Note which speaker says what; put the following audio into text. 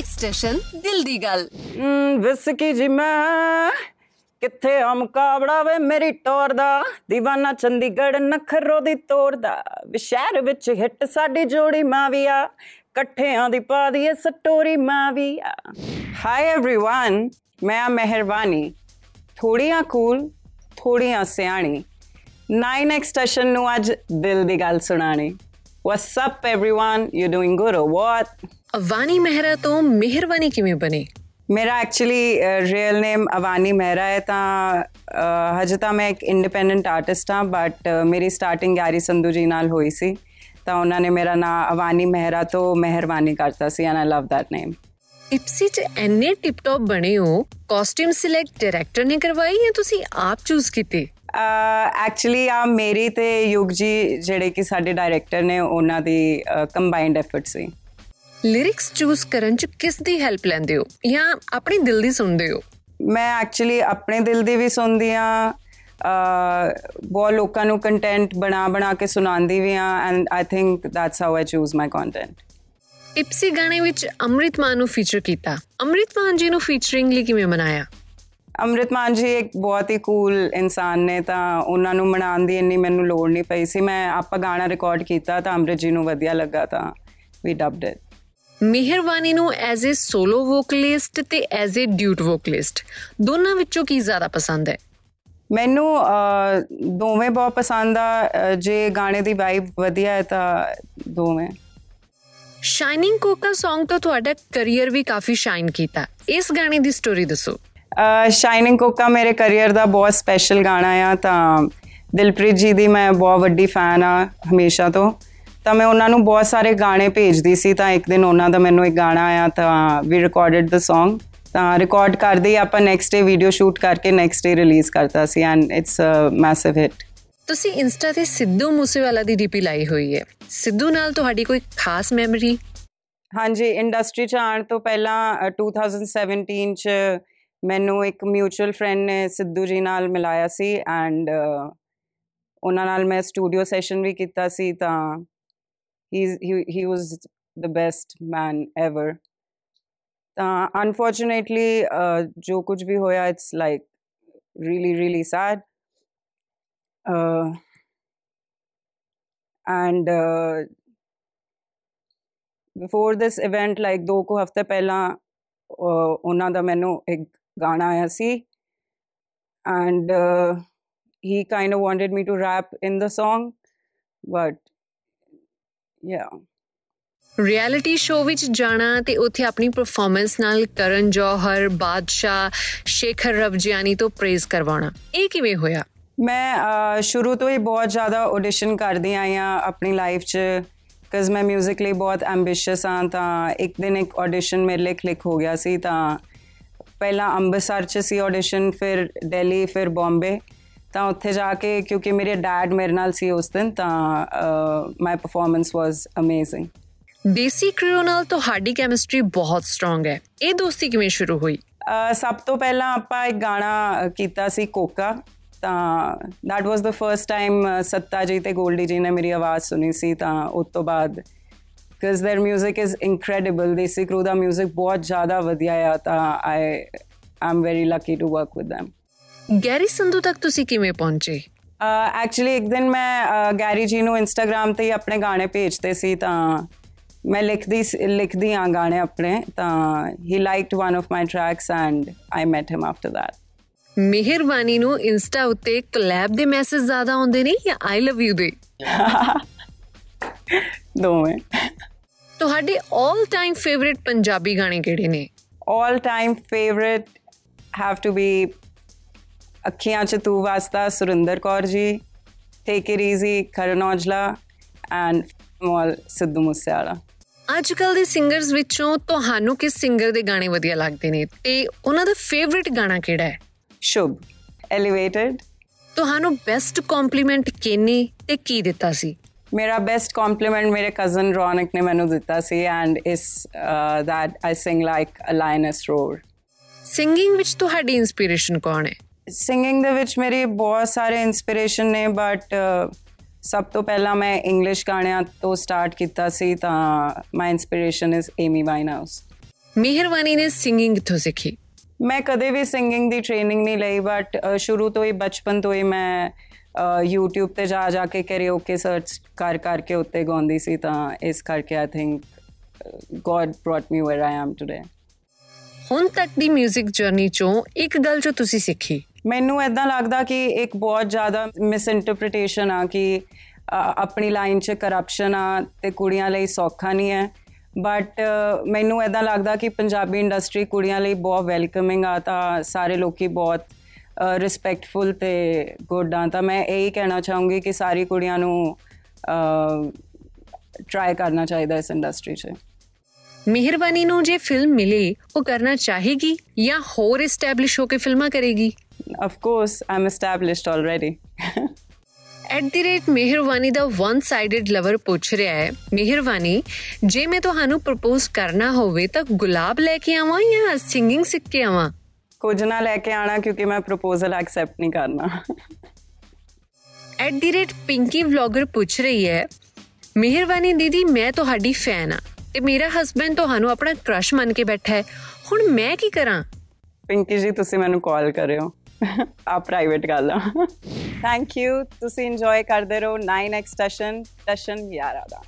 Speaker 1: Next station ਦਿਲ ਦੀ ਗੱਲ
Speaker 2: ਵਿਸਕੀ ਜੀ ਮੈਂ। ਕਿੱਥੇ ਆ ਮੁਕਾਬਲਾ ਵੇ ਮੇਰੀ ਟੋਰ ਦਾ। دیਵਾਨਾ ਚੰਡੀਗੜ੍ਹ ਨਖਰੋ ਦੀ ਤੋਰ ਦਾ। ਵਿਸ਼ਹਿਰ ਵਿੱਚ ਹਿੱਟ ਸਾਡੀ ਜੋੜੀ ਮਾਵੀਆ ਇਕੱਠਿਆਂ ਦੀ ਪਾ ਦੀਏ ਸਟੋਰੀ ਮਾਵੀਆ ਹਾਈ एवरीवन ਮੈਂ ਆ ਮਿਹਰਬਾਨੀ। ਥੋੜੀਆਂ ਕੂਲ ਥੋੜੀਆਂ ਸਿਆਣੀ। 9x ਸਟੇਸ਼ਨ ਨੂੰ ਅੱਜ ਦਿਲ ਦੀ ਗੱਲ ਸੁਣਾਣੀ what's everyone you doing good or what
Speaker 3: Avani Mehra ਤੋਂ ਮਿਹਰਬਾਨੀ ਕਿਵੇਂ ਬਣੇ
Speaker 2: ਮੇਰਾ actually real name Avani Mehra ਹੈ ਤਾਂ ਅਹ, ਹਜੇ ਤਾਂ ਮੈਂ ਇੱਕ ਇੰਡੀਪੈਂਡੈਂਟ ਆਰਟਿਸਟ ਹਾਂ ਬਟ ਮੇਰੀ ਸਟਾਰਟਿੰਗ ਗੈਰੀ ਸੰਧੂ ਜੀ ਨਾਲ ਹੋਈ ਸੀ ਤਾਂ ਉਹਨਾਂ ਨੇ ਮੇਰਾ ਨਾਮ ਅਵਾਨੀ ਮਹਿਰਾ ਤੋਂ ਮਿਹਰਬਾਨੀ ਕਰਤਾ ਸੀ and I love that name
Speaker 3: ਇਪਸੀ ਚ ਐਨੇ ਟਿਪ ਟੌਪ ਬਣੇ ਹੋ ਕਾਸਟਿਊਮ ਸਿਲੈਕਟ ਡਾਇਰੈਕਟਰ ਨੇ ਕਰਵਾਈ ਜਾਂ ਤੁਸੀਂ ਆਪ ਚੂਜ਼ ਕੀਤੇ
Speaker 2: ਐਕਚੁਅਲੀ ਆ ਮੇਰੀ ਤੇ ਯੁਗ ਜੀ ਜਿਹੜੇ ਕਿ ਸਾਡੇ ਡਾਇਰੈਕਟਰ ਨੇ ਉਹਨਾਂ ਦੀ ਕੰਬਾਈਨਡ ਐਫਰਟ ਸੀ।
Speaker 3: ਲਿਰਿਕਸ ਚੂਜ਼ ਕਰਨ ਚ ਕਿਸ ਦੀ ਹੈਲਪ ਲੈਂਦੇ ਹੋ? ਜਾਂ ਆਪਣੀ ਦਿਲ ਦੀ ਸੁਣਦੇ ਹੋ?
Speaker 2: ਮੈਂ ਐਕਚੁਅਲੀ ਆਪਣੇ ਦਿਲ ਦੀ ਵੀ ਸੁਣਦੀ ਆ ਬਹੁਤ ਲੋਕਾਂ ਨੂੰ ਕੰਟੈਂਟ ਬਣਾ ਬਣਾ ਕੇ ਸੁਣਾਉਂਦੀ ਵੀ ਆ and I think that's how I choose my content
Speaker 3: ਇਪਸੀ ਗਾਣੇ ਵਿੱਚ ਅੰਮ੍ਰਿਤ ਮਾਨ ਨੂੰ ਫੀਚਰ ਕੀਤਾ। ਅੰਮ੍ਰਿਤ ਮਾਨ ਜੀ ਨੂੰ ਫੀਚਰਿੰਗ ਲਈ ਕਿਵੇਂ ਮਨਾਇਆ?
Speaker 2: ਅੰਮ੍ਰਿਤ ਮਾਨ ਜੀ ਇੱਕ ਬਹੁਤ ਹੀ ਕੂਲ ਇਨਸਾਨ ਨੇ ਤਾਂ ਉਹਨਾਂ ਨੂੰ ਮਨਾਉਣ ਦੀ ਇੰਨੀ ਮੈਨੂੰ ਲੋੜ ਨਹੀਂ ਪਈ ਸੀ। ਮੈਂ ਆਪਾਂ ਗਾਣਾ ਰਿਕਾਰਡ ਕੀਤਾ ਤਾਂ ਅੰਮ੍ਰਿਤ ਜੀ ਨੂੰ ਵਧੀਆ ਲੱਗਾ ਤਾਂ ਵੀ ਡਬਡ ਇਟ
Speaker 3: ਮਿਹਰਬਾਨੀ ਨੂੰ ਐਜ਼ ਅ ਸੋਲੋ ਵੋਕਲਿਸਟ ਤੇ ਐਜ਼ ਅ ਡਿਊਟ ਵੋਕਲਿਸਟ ਦੋਨਾਂ ਵਿੱਚੋਂ ਕੀ ਜ਼ਿਆਦਾ ਪਸੰਦ ਹੈ?
Speaker 2: ਮੈਨੂੰ ਦੋਵੇਂ ਬਹੁਤ ਪਸੰਦ ਆ। ਜੇ ਗਾਣੇ ਦੀ ਵਾਈਬ ਵਧੀਆ ਹੈ ਤਾਂ ਦੋਵੇਂ।
Speaker 3: ਸ਼ਾਈਨਿੰਗ ਕੋਕਾ Song ਤੋਂ ਤੁਹਾਡਾ ਕੈਰੀਅਰ ਵੀ ਕਾਫੀ ਸ਼ਾਈਨ ਕੀਤਾ। ਇਸ ਗਾਣੇ ਦੀ ਸਟੋਰੀ ਦੱਸੋ।
Speaker 2: ਸ਼ਾਈਨਿੰਗ ਕੋਕਾ ਮੇਰੇ ਕੈਰੀਅਰ ਦਾ ਬਹੁਤ ਸਪੈਸ਼ਲ ਗਾਣਾ ਆ ਤਾਂ ਦਿਲਪ੍ਰੀਤ ਜੀ ਦੀ ਮੈਂ ਬਹੁਤ ਵੱਡੀ ਫੈਨ ਆ ਹਮੇਸ਼ਾ ਤੋਂ। ਤਾਂ ਮੈਂ ਉਹਨਾਂ ਨੂੰ ਬਹੁਤ ਸਾਰੇ ਗਾਣੇ ਭੇਜਦੀ ਸੀ ਤਾਂ ਇੱਕ ਦਿਨ ਉਹਨਾਂ ਦਾ ਮੈਨੂੰ ਇੱਕ ਗਾਣਾ ਆਇਆ ਤਾਂ ਵੀ ਰਿਕਾਰਡਡ ਦ Song ਤਾਂ ਰਿਕਾਰਡ ਕਰਦੇ ਆਪਾਂ ਨੈਕਸਟ ਡੇ ਵੀਡੀਓ ਸ਼ੂਟ ਕਰਕੇ ਨੈਕਸਟ ਡੇ ਰਿਲੀਜ਼ ਕਰਤਾ ਸੀ and it's a massive hit
Speaker 3: ਤੁਸੀਂ ਇੰਸਟਾ ਤੇ ਸਿੱਧੂ ਮੂਸੇਵਾਲਾ ਦੀ ਡੀਪੀ ਲਾਈ ਹੋਈ ਹੈ ਸਿੱਧੂ ਨਾਲ ਤੁਹਾਡੀ ਕੋਈ ਖਾਸ ਮੈਮਰੀ
Speaker 2: ਹਾਂਜੀ ਇੰਡਸਟਰੀ ਚ ਆਉਣ ਤੋਂ ਪਹਿਲਾਂ ਅ, 2017 ਚ ਮੈਨੂੰ ਇੱਕ ਮਿਊਚੁਅਲ ਫਰੈਂਡ ਨੇ ਸਿੱਧੂ ਜੀ ਨਾਲ ਮਿਲਾਇਆ ਸੀ ਐਂਡ ਉਹਨਾਂ ਨਾਲ ਮੈਂ ਸਟੂਡੀਓ ਸੈਸ਼ਨ ਵੀ ਕੀਤਾ ਸੀ ਤਾਂ ਹੀ he was the best man ever ਤਾਂ ਅਨਫੋਰਚੂਨੇਟਲੀ ਜੋ ਕੁਝ ਵੀ ਹੋਇਆ it's like really really sad and before this event like ਦੋ ਕੁ ਹਫ਼ਤੇ ਪਹਿਲਾਂ ਅਹ, ਉਹਨਾਂ ਦਾ ਮੈਨੂੰ ਇੱਕ ਗਾਣਾ ਆਇਆ ਸੀ। And he kind of wanted me to rap in the Song but ਯਾ
Speaker 3: ਰਿਐਲਿਟੀ ਸ਼ੋਅ ਵਿੱਚ ਜਾਣਾ ਤੇ ਉੱਥੇ ਆਪਣੀ ਪਰਫਾਰਮੈਂਸ ਨਾਲ ਕਰਨ ਜੌਹਰ ਬਾਦਸ਼ਾਹ ਸ਼ੇਖਰ ਰਵਜਿਆਨੀ ਤੋਂ ਪ੍ਰੇਜ਼ ਕਰਵਾਉਣਾ। ਇਹ ਕਿਵੇਂ ਹੋਇਆ?
Speaker 2: ਮੈਂ ਸ਼ੁਰੂ ਤੋਂ ਹੀ ਬਹੁਤ ਜ਼ਿਆਦਾ ਆਡੀਸ਼ਨ ਕਰਦੀ ਆਈ ਹਾਂ ਆਪਣੀ ਲਾਈਫ 'ਚ। ਕਿਉਂਕਿ ਮੈਂ 뮤직 ਲਈ ਬਹੁਤ ਐਂਬੀਸ਼ੀਅਸ ਹਾਂ ਤਾਂ ਇੱਕ ਦਿਨ ਇੱਕ ਆਡੀਸ਼ਨ ਮੇਰੇ ਲਈ ਕਲਿੱਕ ਹੋ ਗਿਆ ਸੀ ਤਾਂ ਪਹਿਲਾਂ ਅੰਮ੍ਰਿਤਸਰ 'ਚ ਸੀ ਆਡੀਸ਼ਨ ਫਿਰ ਦਿੱਲੀ ਫਿਰ ਬੰਬੇ ਤਾਂ ਉੱਥੇ ਜਾ ਕੇ ਕਿਉਂਕਿ ਮੇਰੇ ਡੈਡ ਮੇਰੇ ਨਾਲ ਸੀ ਉਸ ਦਿਨ ਤਾਂ ਮਾਈ ਪਰਫਾਰਮੈਂਸ ਵਾਸ ਅਮੇਜ਼ਿੰਗ
Speaker 3: ਦੇਸੀ ਕ੍ਰਿਓ ਨਾਲ ਤੁਹਾਡੀ ਕੈਮਿਸਟਰੀ ਬਹੁਤ ਸਟਰੋਂਗ ਹੈ। ਇਹ ਦੋਸਤੀ ਕਿਵੇਂ ਸ਼ੁਰੂ ਹੋਈ?
Speaker 2: ਸਭ ਤੋਂ ਪਹਿਲਾਂ ਆਪਾਂ ਇੱਕ ਗਾਣਾ ਕੀਤਾ ਸੀ ਕੋਕਾ। ਤਾਂ was the first time ਅਹ ਸੱਤਾ ਜੀ ਤੇ ਗੋਲਡੀ ਜੀ ਨੇ ਮੇਰੀ ਆਵਾਜ਼ ਸੁਣੀ ਸੀ ਤਾਂ ਉਸ ਤੋਂ ਬਾਅਦ because their music is incredible. ਦੇਸੀ ਕਰੂ ਦਾ music ਬਹੁਤ ਜ਼ਿਆਦਾ ਵਧੀਆ ਆ ਤਾਂ I I'm very lucky to work with them.
Speaker 3: Garry Sandhu ਤੱਕ ਤੁਸੀਂ ਕਿਵੇਂ ਪਹੁੰਚੇ
Speaker 2: ਐਕਚੁਅਲੀ ਇੱਕ ਦਿਨ ਮੈਂ ਗੈਰੀ ਜੀ ਨੂੰ ਇੰਸਟਾਗ੍ਰam ਤੇ ਹੀ ਆਪਣੇ ਗਾਣੇ ਭੇਜਦੇ ਸੀ ਤਾਂ ਮੈਂ ਲਿਖਦੀ ਲਿਖਦੀ ਆ ਗਾਣੇ ਆਪਣੇ ਤਾਂ ਹੀ liked one of my tracks and I met him after that
Speaker 3: Meharbani ਨੂੰ ਇੰਸਟਾ ਉੱਤੇ ਕਲੈਬ ਦੇ ਮੈਸੇਜ ਜ਼ਿਆਦਾ ਆਉਂਦੇ ਨੇ ਜਾਂ ਆਈ ਲਵ ਯੂ ਦੇ
Speaker 2: ਦੋਵੇਂ
Speaker 3: ਤੁਹਾਡੇ 올 ਟਾਈਮ ਫੇਵਰਿਟ ਪੰਜਾਬੀ ਗਾਣੇ ਕਿਹੜੇ ਨੇ?
Speaker 2: All time favorite have to be ਅੱਖੀਆਂ ਚ ਤੂੰ ਵਾਸਤਾ Surinder Kaur ji take it easy Karan Aujla and mall Sidhu Moosewala.
Speaker 3: ਅੱਜ ਕੱਲ ਦੇ ਸਿੰਗਰਸ ਵਿੱਚੋਂ ਤੁਹਾਨੂੰ ਕਿਸ ਸਿੰਗਰ ਦੇ ਗਾਣੇ ਵਧੀਆ ਲੱਗਦੇ ਨੇ? ਤੇ ਉਹਨਾਂ ਦਾ ਫੇਵਰਿਟ ਗਾਣਾ ਕਿਹੜਾ ਹੈ?
Speaker 2: ਸ਼ੁਭ ਐਲੀਵੇਟਡ
Speaker 3: ਤੁਹਾਨੂੰ ਬੈਸਟ ਕੰਪਲੀਮੈਂਟ ਕਿੰਨੇ ਤੇ ਕੀ ਦਿੱਤਾ ਸੀ?
Speaker 2: ਮੇਰਾ ਬੈਸਟ ਕੰਪਲੀਮੈਂਟ ਮੇਰੇ ਕਜ਼ਨ ਰੌਨਕ ਨੇ ਮੈਨੂੰ ਦਿੱਤਾ ਸੀ and is that I sing like a lion's roar
Speaker 3: singing ਵਿੱਚ ਤੁਹਾਡੀ ਇਨਸਪੀਰੇਸ਼ਨ ਕੌਣ ਹੈ?
Speaker 2: ਸਿੰਗਿੰਗ ਦੇ ਵਿੱਚ ਮੇਰੀ ਬਹੁਤ ਸਾਰੇ ਇਨਸਪੀਰੇਸ਼ਨ ਨੇ ਬਟ ਸਭ ਤੋਂ ਪਹਿਲਾਂ ਮੈਂ ਇੰਗਲਿਸ਼ ਗਾਣਿਆਂ ਤੋਂ ਸਟਾਰਟ ਕੀਤਾ ਸੀ ਤਾਂ my inspiration is Amy Winehouse
Speaker 3: ਮਿਹਰਬਾਨੀ ਨੇ ਸਿੰਗਿੰਗ ਕਿੱਥੋਂ ਸਿੱਖੀ?
Speaker 2: ਮੈਂ ਕਦੇ ਵੀ ਸਿੰਗਿੰਗ ਦੀ ਟ੍ਰੇਨਿੰਗ ਨਹੀਂ ਲਈ ਬਟ ਸ਼ੁਰੂ ਤੋਂ ਹੀ ਬਚਪਨ ਤੋਂ ਹੀ ਮੈਂ YouTube ਤੇ ਜਾ ਜਾ ਕੇ ਕੈਰੀਓਕੇ ਸਰਚ ਕਰ ਕਰਕੇ ਉੱਤੇ ਗਾਉਂਦੀ ਸੀ ਤਾਂ ਇਸ ਕਰਕੇ I think god brought me where I am today
Speaker 3: ਹੁਣ ਤੱਕ ਦੀ 뮤직 ਜਰਨੀ ਚੋਂ ਇੱਕ ਗੱਲ ਜੋ ਤੁਸੀਂ ਸਿੱਖੀ।
Speaker 2: ਮੈਨੂੰ ਇਦਾਂ ਲੱਗਦਾ ਕਿ ਇੱਕ ਬਹੁਤ ਜ਼ਿਆਦਾ ਮਿਸ ਇੰਟਰਪ੍ਰੀਟੇਸ਼ਨ ਆ ਕਿ ਆਪਣੀ ਲਾਈਨ 'ਚ ਕਰਪਸ਼ਨ ਆ ਤੇ ਕੁੜੀਆਂ ਲਈ ਸੌਖਾ ਨਹੀਂ ਹੈ। ਬਟ ਮੈਨੂੰ ਇਦਾਂ ਲੱਗਦਾ ਕਿ ਪੰਜਾਬੀ ਇੰਡਸਟਰੀ ਕੁੜੀਆਂ ਲਈ ਬਹੁਤ ਵੈਲਕਮਿੰਗ ਆ ਤਾਂ ਸਾਰੇ ਲੋਕੀ ਬਹੁਤ ਰਿਸਪੈਕਟਫੁਲ ਤੇ ਗੁੱਡ ਆ। ਤਾਂ ਮੈਂ ਇਹੀ ਕਹਿਣਾ ਚਾਹੂੰਗੀ ਕਿ ਸਾਰੀ ਕੁੜੀਆਂ ਨੂੰ ਟਰਾਈ ਕਰਨਾ ਚਾਹੀਦਾ ਇਸ ਇੰਡਸਟਰੀ 'ਚ।
Speaker 3: ਮਿਹਰਬਾਨੀ ਨੂੰ ਜੇ ਫਿਲਮ ਮਿਲੇ ਉਹ ਕਰਨਾ ਚਾਹੇਗੀ ਜਾਂ ਹੋਰ ਐਸਟੈਬਲਿਸ਼ ਹੋ ਕੇ ਫਿਲਮਾਂ ਕਰੇਗੀ?
Speaker 2: Of course I'm established already
Speaker 3: at the rate Meharbani the one sided lover ਪੁੱਛ ਰਿਹਾ ਹੈ ਮਿਹਰਬਾਨੀ ਜੇ ਮੈਂ ਤੁਹਾਨੂੰ ਪ੍ਰਪੋਜ਼ ਕਰਨਾ ਹੋਵੇ ਤਾਂ ਗੁਲਾਬ ਲੈ ਕੇ ਆਵਾਂ ਜਾਂ ਸਿੰਗਿੰਗ ਸਿੱਖ ਕੇ ਆਵਾਂ?
Speaker 2: ਕੁਝ ਨਾ ਲੈ ਕੇ ਆਣਾ ਕਿਉਂਕਿ ਮੈਂ ਪ੍ਰਪੋਜ਼ਲ ਐਕਸੈਪਟ ਨਹੀਂ ਕਰਨਾ।
Speaker 3: At the rate Pinky vlogger ਪੁੱਛ ਰਹੀ ਹੈ ਮਿਹਰਬਾਨੀ ਦੀਦੀ ਮੈਂ ਤੁਹਾਡੀ ਫੈਨ ਆ ਤੇ ਮੇਰਾ ਹਸਬੰਡ ਤੁਹਾਨੂੰ ਆਪਣਾ ਕ੍ਰਸ਼ ਮੰਨ ਕੇ ਬੈਠਾ ਹੈ। ਹੁਣ ਮੈਂ ਕੀ ਕਰਾਂ?
Speaker 2: ਪਿੰਕੀ ਜੀ ਤੁਸੀਂ ਮੈਨੂੰ ਕਾਲ ਕਰਿਓ। ਆ ਪ੍ਰਾਈਵੇਟ ਗੱਲ ਆ। ਥੈਂਕ ਯੂ ਤੁਸੀਂ ਇੰਜੋਏ ਕਰਦੇ ਰਹੋ। 9x ਸਟੇਸ਼ਨ ਸਟੇਸ਼ਨ 11 ਦਾ।